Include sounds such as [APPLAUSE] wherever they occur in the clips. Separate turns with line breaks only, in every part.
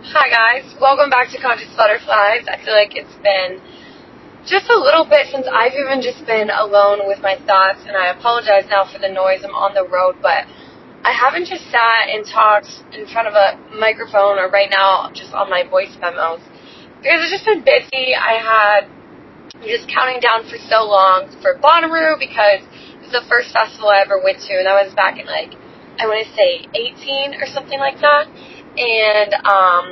Hi guys, welcome back to Conscious Butterflies. I feel like it's been just a little bit since I've even just been alone with my thoughts, and I apologize now for the noise. I'm on the road, but I haven't just sat and talked in front of a microphone or right now just on my voice memos because I've just been busy. I had just counting down for so long for Bonnaroo because it was the first festival I ever went to, and that was back in like I want to say 18 or something like that and um,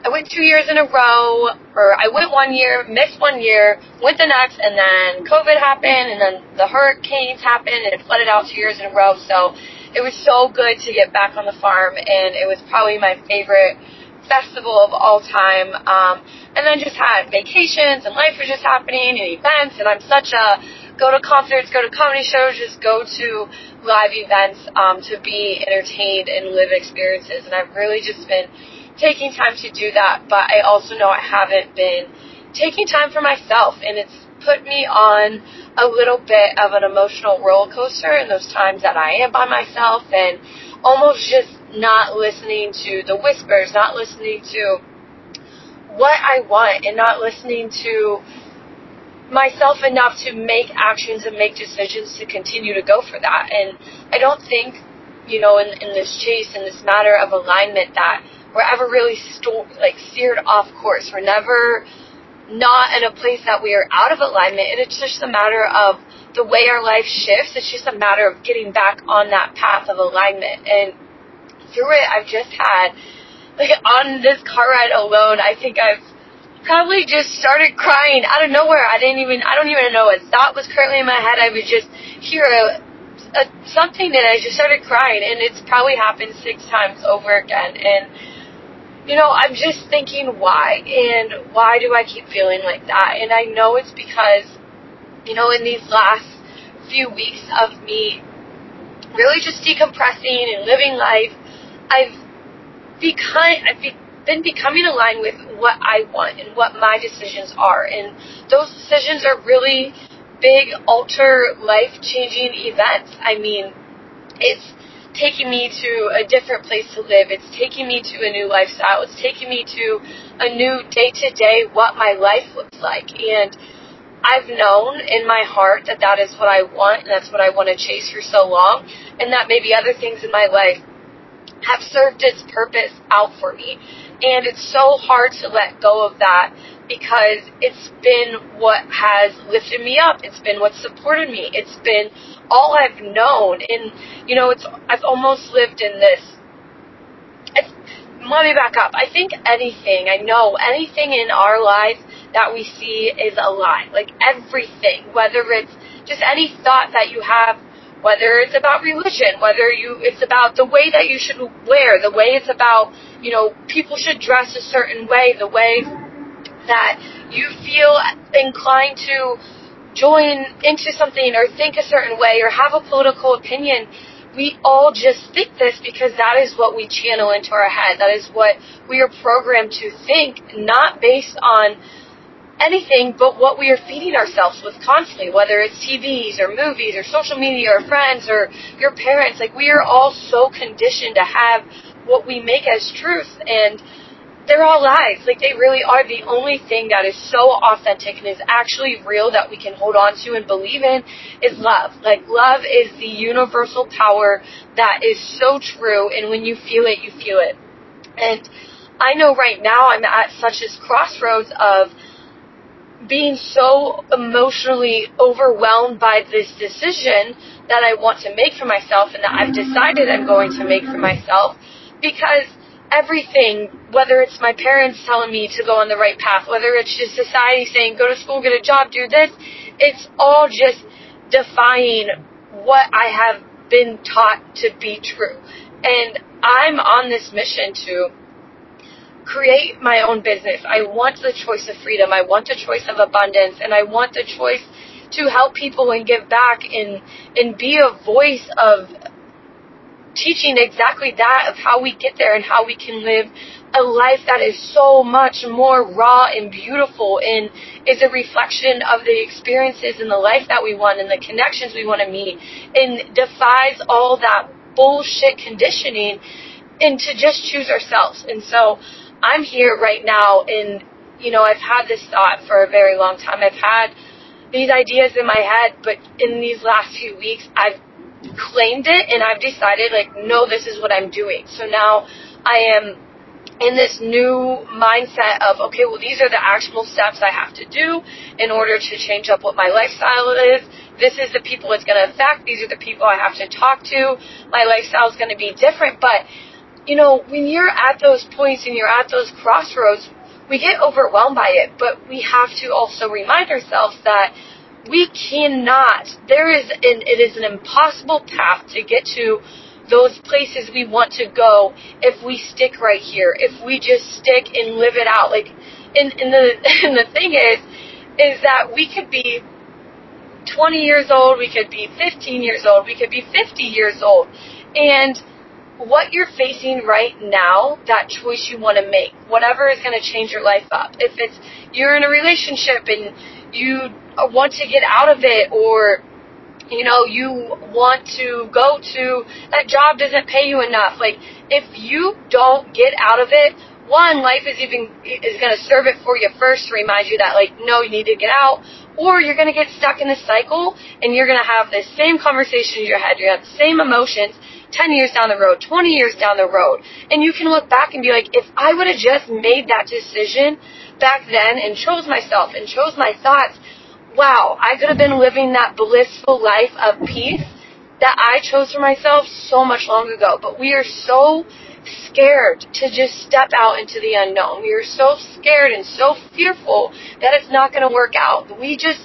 I went two years in a row, or I went one year, missed one year, went the next, and then COVID happened, and then the hurricanes happened, and it flooded out two years in a row. So it was so good to get back on the farm, and it was probably my favorite festival of all time. Um, and then just had vacations, and life was just happening, and events, and I'm such a go to concerts, go to comedy shows, just go to live events um, to be entertained and live experiences. And I've really just been taking time to do that. But I also know I haven't been taking time for myself, and it's put me on a little bit of an emotional roller coaster in those times that I am by myself and almost just not listening to the whispers, not listening to what I want, and not listening to myself enough to make actions and make decisions to continue to go for that. And I don't think, you know, in, in this chase, in this matter of alignment, that we're ever really sto- like steered off course. We're never not in a place that we are out of alignment. And it's just a matter of the way our life shifts. It's just a matter of getting back on that path of alignment. And through it, I've just had, like, on this car ride alone, I think I've probably just started crying out of nowhere. I didn't even, I don't even know what thought was currently in my head. I would just hear a, a something and I just started crying and it's probably happened six times over again. And, you know, I'm just thinking why and why do I keep feeling like that? And I know it's because, you know, in these last few weeks of me really just decompressing and living life, I've become, I've become been becoming aligned with what I want and what my decisions are. And those decisions are really big, alter, life changing events. I mean, it's taking me to a different place to live. It's taking me to a new lifestyle. It's taking me to a new day to day what my life looks like. And I've known in my heart that that is what I want and that's what I want to chase for so long. And that maybe other things in my life have served its purpose out for me. And it's so hard to let go of that because it's been what has lifted me up. It's been what supported me. It's been all I've known. And, you know, it's, I've almost lived in this. It's, let me back up. I think anything, I know anything in our life that we see is a lie. Like everything, whether it's just any thought that you have whether it's about religion, whether you it's about the way that you should wear, the way it's about, you know, people should dress a certain way, the way that you feel inclined to join into something or think a certain way or have a political opinion. We all just think this because that is what we channel into our head. That is what we are programmed to think, not based on anything but what we are feeding ourselves with constantly, whether it's TVs or movies or social media or friends or your parents. Like, we are all so conditioned to have what we make as truth, and they're all lies. Like, they really are. The only thing that is so authentic and is actually real that we can hold on to and believe in is love. Like, love is the universal power that is so true, and when you feel it, you feel it. And I know right now I'm at such this crossroads of being so emotionally overwhelmed by this decision that I want to make for myself and that I've decided I'm going to make for myself because everything, whether it's my parents telling me to go on the right path, whether it's just society saying go to school, get a job, do this, it's all just defying what I have been taught to be true. And I'm on this mission to create my own business. I want the choice of freedom. I want the choice of abundance and I want the choice to help people and give back and and be a voice of teaching exactly that of how we get there and how we can live a life that is so much more raw and beautiful and is a reflection of the experiences and the life that we want and the connections we want to meet and defies all that bullshit conditioning and to just choose ourselves. And so I'm here right now and, you know, I've had this thought for a very long time. I've had these ideas in my head, but in these last few weeks, I've claimed it and I've decided, like, no, this is what I'm doing. So now I am in this new mindset of, okay, well, these are the actual steps I have to do in order to change up what my lifestyle is. This is the people it's going to affect. These are the people I have to talk to. My lifestyle is going to be different. But, you know, when you're at those points and you're at those crossroads, we get overwhelmed by it, but we have to also remind ourselves that we cannot, there is an, it is an impossible path to get to those places we want to go if we stick right here, if we just stick and live it out. Like, and, and the, [LAUGHS] and the thing is, is that we could be 20 years old, we could be 15 years old, we could be 50 years old, and what you're facing right now, that choice you want to make, whatever is going to change your life up. If it's you're in a relationship and you want to get out of it, or you know you want to go to that job doesn't pay you enough. Like if you don't get out of it, one life is even is going to serve it for you first to remind you that like no, you need to get out or you're going to get stuck in this cycle and you're going to have the same conversation in your head. You're going to have the same emotions 10 years down the road, 20 years down the road. And you can look back and be like, if I would have just made that decision back then and chose myself and chose my thoughts, wow, I could have been living that blissful life of peace that I chose for myself so much long ago. But we are so scared to just step out into the unknown. We are so scared and so fearful that it's not going to work out. We just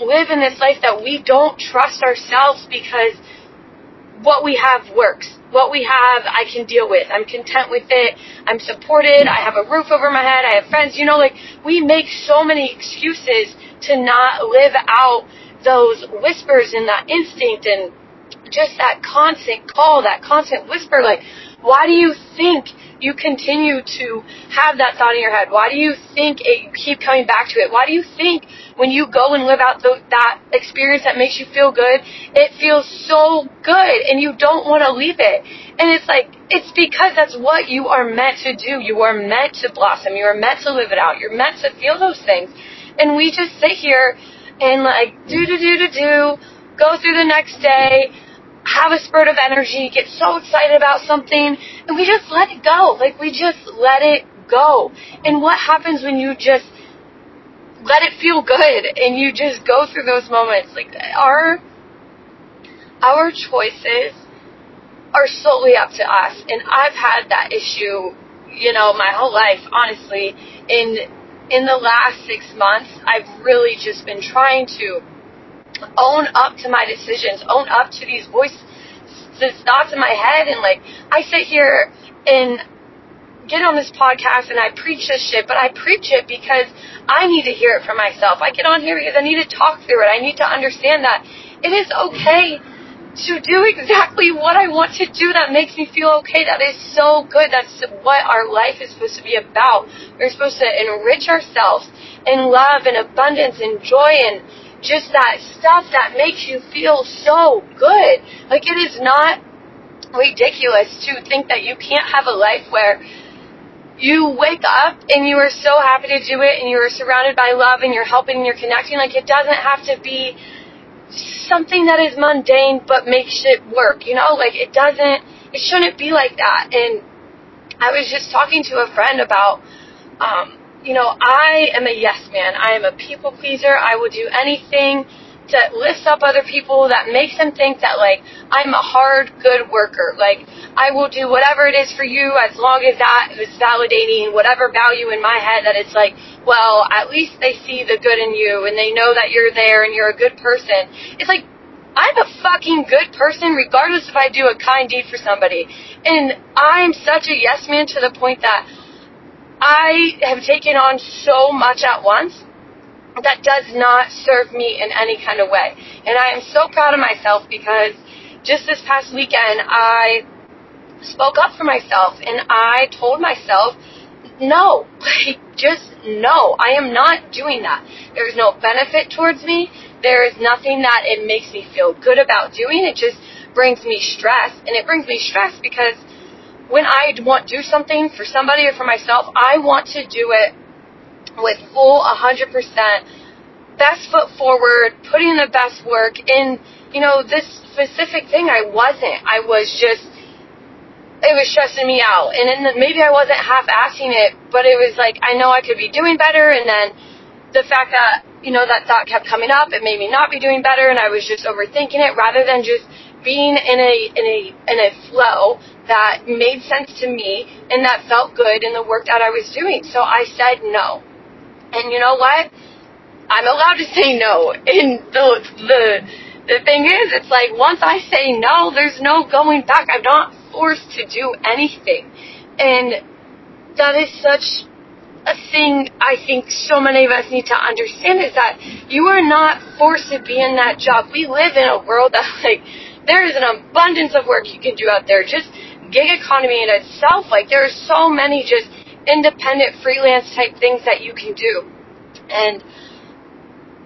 live in this life that we don't trust ourselves because what we have works. What we have, I can deal with. I'm content with it. I'm supported. I have a roof over my head. I have friends. You know, like, we make so many excuses to not live out those whispers and that instinct and just that constant call, that constant whisper. Like, why do you think you continue to have that thought in your head? Why do you think it, you keep coming back to it? Why do you think when you go and live out the, that experience that makes you feel good, it feels so good and you don't want to leave it? And it's like, it's because that's what you are meant to do. You are meant to blossom. You are meant to live it out. You're meant to feel those things. And we just sit here and like do do do do do, go through the next day, have a spurt of energy, get so excited about something, and we just let it go. Like we just let it go. And what happens when you just let it feel good and you just go through those moments? Like our our choices are solely up to us. And I've had that issue, you know, my whole life, honestly. In in the last six months, I've really just been trying to own up to my decisions, own up to these voices, these thoughts in my head, and like I sit here and get on this podcast and I preach this shit, but I preach it because I need to hear it for myself. I get on here because I need to talk through it. I need to understand that it is okay to do exactly what I want to do that makes me feel okay. That is so good. That's what our life is supposed to be about. We're supposed to enrich ourselves in love and abundance and joy and just that stuff that makes you feel so good. Like it is not ridiculous to think that you can't have a life where you wake up and you are so happy to do it and you are surrounded by love and you're helping and you're connecting. Like it doesn't have to be something that is mundane but makes it work, you know? Like it doesn't, it shouldn't be like that. And I was just talking to a friend about, um, you know, I am a yes man. I am a people pleaser. I will do anything to lift up other people that makes them think that like I'm a hard, good worker. Like I will do whatever it is for you as long as that is validating whatever value in my head that it's like, well, at least they see the good in you and they know that you're there and you're a good person. It's like I'm a fucking good person regardless if I do a kind deed for somebody. And I'm such a yes man to the point that I have taken on so much at once that does not serve me in any kind of way. And I am so proud of myself because just this past weekend, I spoke up for myself and I told myself, no, [LAUGHS] like, just no, I am not doing that. There's no benefit towards me. There is nothing that it makes me feel good about doing. It just brings me stress. And it brings me stress because when I want do something for somebody or for myself, I want to do it with full 100% best foot forward, putting the best work in, you know, this specific thing I wasn't. I was just it was stressing me out. And then maybe I wasn't half asking it, but it was like I know I could be doing better and then the fact that, you know, that thought kept coming up, it made me not be doing better and I was just overthinking it rather than just being in a in a in a flow that made sense to me and that felt good in the work that I was doing. So I said no. And you know what? I'm allowed to say no. And the the the thing is, it's like once I say no, there's no going back. I'm not forced to do anything. And that is such a thing I think so many of us need to understand is that you are not forced to be in that job. We live in a world that like there is an abundance of work you can do out there. Just gig economy in itself, like there are so many just independent freelance type things that you can do. And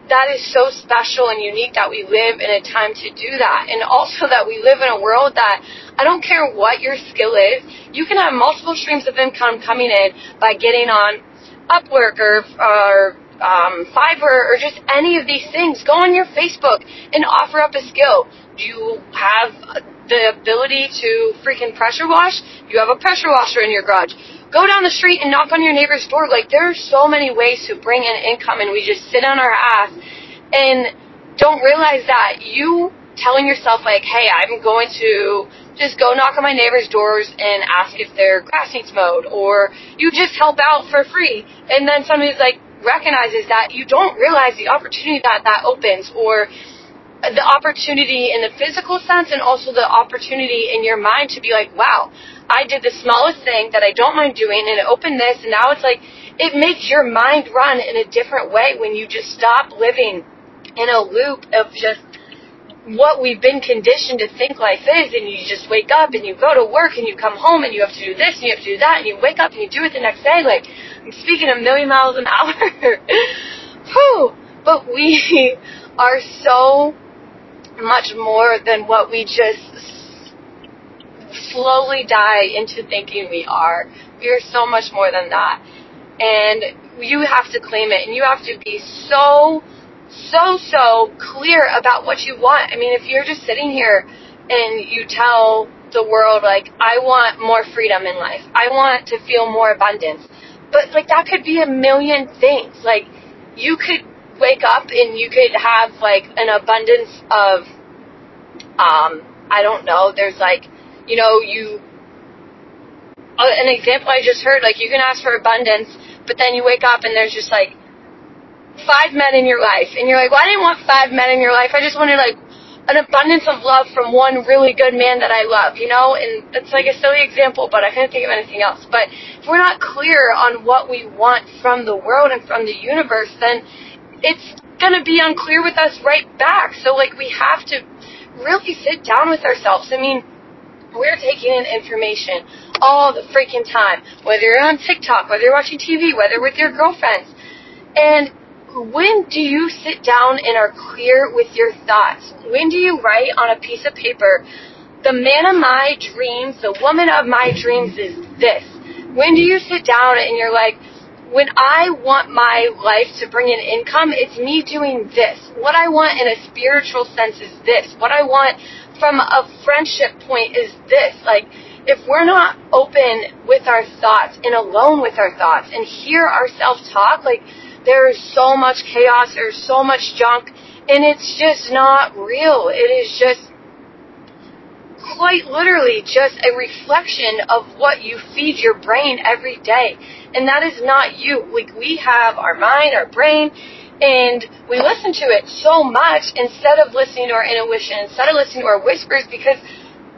that is so special and unique that we live in a time to do that. And also that we live in a world that I don't care what your skill is, you can have multiple streams of income coming in by getting on Upwork or, or um, Fiverr or just any of these things. Go on your Facebook and offer up a skill. Do you have the ability to freaking pressure wash? You have a pressure washer in your garage Go down the street and knock on your neighbor's door. Like there are so many ways to bring in income and we just sit on our ass and don't realize that you telling yourself like, hey, I'm going to just go knock on my neighbor's doors and ask if their grass needs mowed or you just help out for free and then somebody's like recognizes that you don't realize the opportunity that that opens or the opportunity in the physical sense and also the opportunity in your mind to be like, wow, I did the smallest thing that I don't mind doing and it opened this. And now it's like it makes your mind run in a different way when you just stop living in a loop of just what we've been conditioned to think life is. And you just wake up and you go to work and you come home and you have to do this and you have to do that and you wake up and you do it the next day. Like speaking a million miles an hour. [LAUGHS] Whew. But we [LAUGHS] are so much more than what we just slowly die into thinking we are. We are so much more than that. And you have to claim it and you have to be so, so, so clear about what you want. I mean, if you're just sitting here and you tell the world, like, I want more freedom in life, I want to feel more abundance. But, like, that could be a million things. Like, you could wake up and you could have, like, an abundance of, um, I don't know, there's like you know, you, uh, an example I just heard, like you can ask for abundance, but then you wake up and there's just like five men in your life, and you're like, well, I didn't want five men in your life. I just wanted like an abundance of love from one really good man that I love, you know? And that's like a silly example, but I couldn't think of anything else. But if we're not clear on what we want from the world and from the universe, then it's going to be unclear with us right back. So, like, we have to really sit down with ourselves. I mean, we're taking in information all the freaking time, whether you're on TikTok, whether you're watching TV, whether with your girlfriends. And when do you sit down and are clear with your thoughts? When do you write on a piece of paper, the man of my dreams, the woman of my dreams is this? When do you sit down and you're like, when I want my life to bring in income, it's me doing this. What I want in a spiritual sense is this. What I want from a friendship point is this like if we're not open with our thoughts and alone with our thoughts and hear ourselves talk like there is so much chaos there's so much junk and it's just not real. It is just quite literally just a reflection of what you feed your brain every day. And that is not you. Like we have our mind our brain and we listen to it so much instead of listening to our intuition, instead of listening to our whispers, because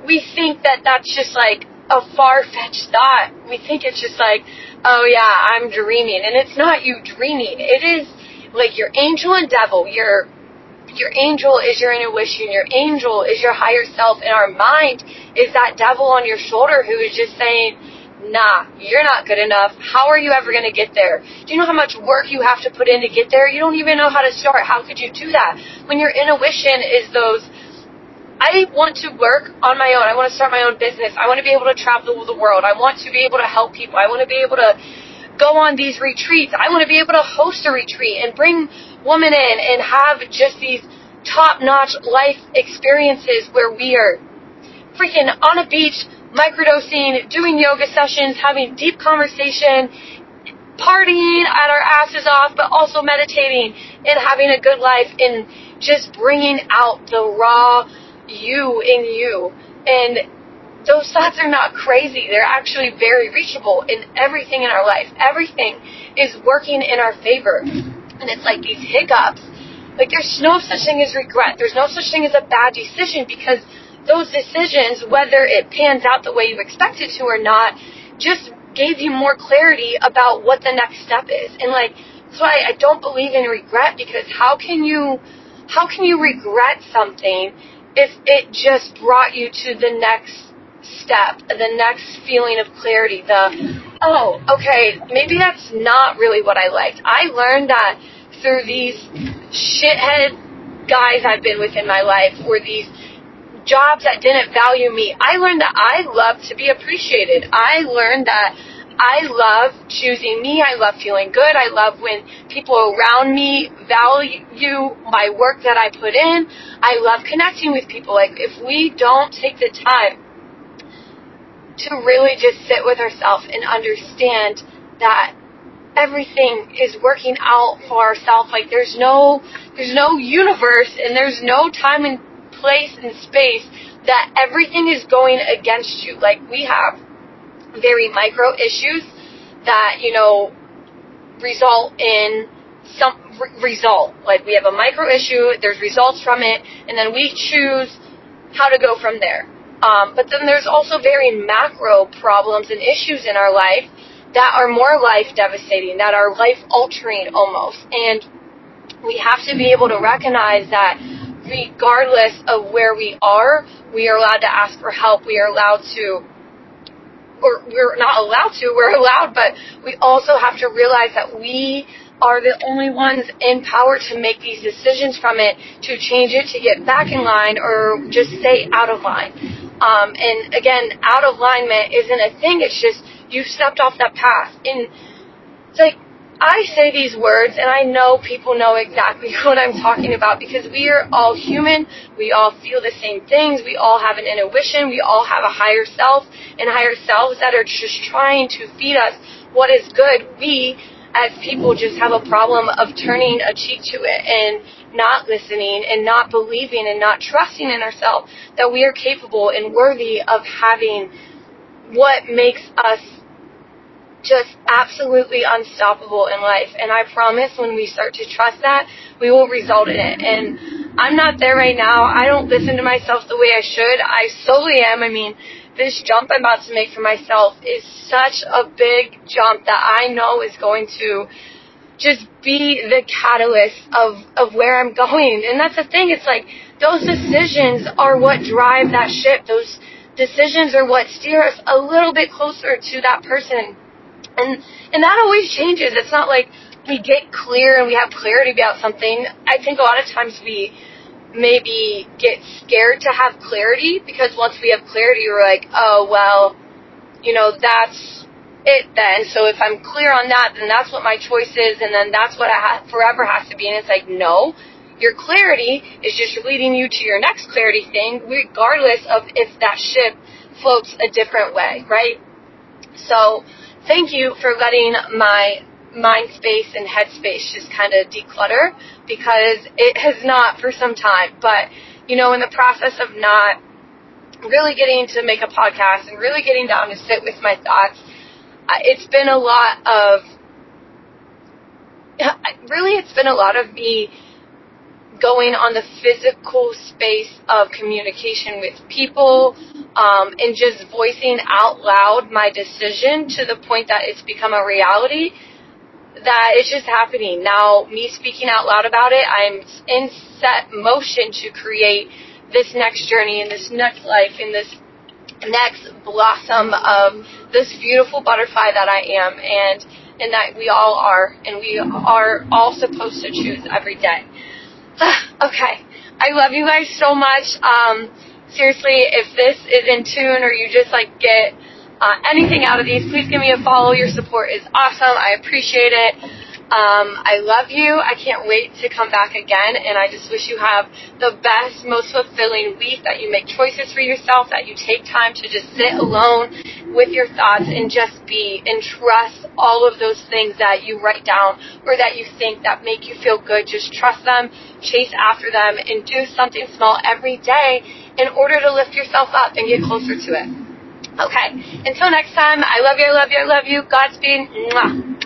we think that that's just like a far fetched thought. We think it's just like, oh yeah, I'm dreaming. And it's not you dreaming. It is like your angel and devil. Your your angel is your intuition. Your angel is your higher self. And our mind is that devil on your shoulder who is just saying, nah, you're not good enough. How are you ever going to get there? Do you know how much work you have to put in to get there? You don't even know how to start. How could you do that? When your intuition is those I want to work on my own. I want to start my own business. I want to be able to travel the world. I want to be able to help people. I want to be able to go on these retreats. I want to be able to host a retreat and bring women in and have just these top notch life experiences where we are freaking on a beach, microdosing, doing yoga sessions, having deep conversation, partying at our asses off, but also meditating and having a good life and just bringing out the raw you in you. And those thoughts are not crazy. They're actually very reachable in everything in our life. Everything is working in our favor. And it's like these hiccups. Like there's no such thing as regret. There's no such thing as a bad decision because those decisions, whether it pans out the way you expected to or not, just gave you more clarity about what the next step is. And like, that's why I don't believe in regret because how can you, how can you regret something if it just brought you to the next step, the next feeling of clarity, the, oh, okay, maybe that's not really what I liked. I learned that through these shithead guys I've been with in my life or these jobs that didn't value me. I learned that I love to be appreciated. I learned that I love choosing me. I love feeling good. I love when people around me value my work that I put in. I love connecting with people. Like, if we don't take the time to really just sit with ourselves and understand that everything is working out for ourselves. Like there's no there's no universe and there's no time and place and space that everything is going against you. Like we have very micro issues that, you know, result in some re- result. Like we have a micro issue, there's results from it, and then we choose how to go from there. Um, but then there's also very macro problems and issues in our life that are more life devastating, that are life altering almost. And we have to be able to recognize that regardless of where we are, we are allowed to ask for help. We are allowed to, or we're not allowed to, we're allowed, but we also have to realize that we are the only ones in power to make these decisions from it, to change it, to get back in line, or just stay out of line. Um, and again, out of alignment isn't a thing. It's just you've stepped off that path. And it's like I say these words, and I know people know exactly [LAUGHS] what I'm talking about because we are all human. We all feel the same things. We all have an intuition. We all have a higher self and higher selves that are just trying to feed us what is good. We as people just have a problem of turning a cheek to it and not listening and not believing and not trusting in ourselves that we are capable and worthy of having what makes us just absolutely unstoppable in life. And I promise when we start to trust that, we will result in it. And I'm not there right now. I don't listen to myself the way I should. I solely am. I mean, this jump I'm about to make for myself is such a big jump that I know is going to just be the catalyst of, of where I'm going. And that's the thing, it's like those decisions are what drive that ship. Those decisions are what steer us a little bit closer to that person. And and that always changes. It's not like we get clear and we have clarity about something. I think a lot of times we maybe get scared to have clarity because once we have clarity, we're like, oh, well, you know, that's it then. So if I'm clear on that, then that's what my choice is, and then that's what I ha- forever has to be. And it's like, no, your clarity is just leading you to your next clarity thing, regardless of if that ship floats a different way, right? So thank you for letting my mind space and head space just kind of declutter because it has not for some time. But, you know, in the process of not really getting to make a podcast and really getting down to sit with my thoughts, it's been a lot of, [LAUGHS] really, it's been a lot of me going on the physical space of communication with people um, and just voicing out loud my decision to the point that it's become a reality that it's just happening. Now, me speaking out loud about it, I'm in set motion to create this next journey and this next life and this next blossom of this beautiful butterfly that I am and and that we all are and we are all supposed to choose every day. [SIGHS] okay. I love you guys so much. Um, seriously, if this is in tune or you just like get uh, anything out of these, please give me a follow. Your support is awesome. I appreciate it. Um, I love you. I can't wait to come back again, and I just wish you have the best, most fulfilling week. That you make choices for yourself. That you take time to just sit alone with your thoughts and just be and trust all of those things that you write down or that you think that make you feel good. Just trust them, chase after them, and do something small every day in order to lift yourself up and get closer to it. Okay. Until next time, I love you, I love you, I love you. Godspeed. Mwah.